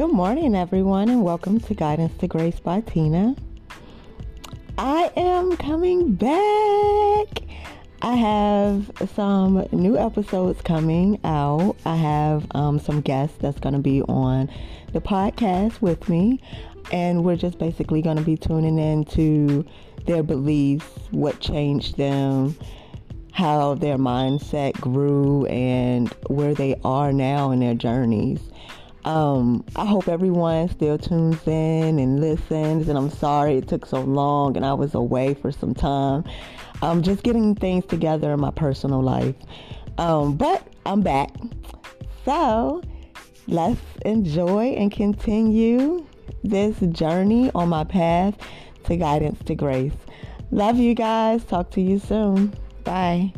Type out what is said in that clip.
Good morning, everyone, and welcome to Guidance to Grace by Tina. I am coming back. I have some new episodes coming out. I have um, some guests that's going to be on the podcast with me, and we're just basically going to be tuning into their beliefs, what changed them, how their mindset grew, and where they are now in their journeys. Um, I hope everyone still tunes in and listens. And I'm sorry it took so long and I was away for some time. I'm just getting things together in my personal life. Um, but I'm back. So let's enjoy and continue this journey on my path to guidance to grace. Love you guys. Talk to you soon. Bye.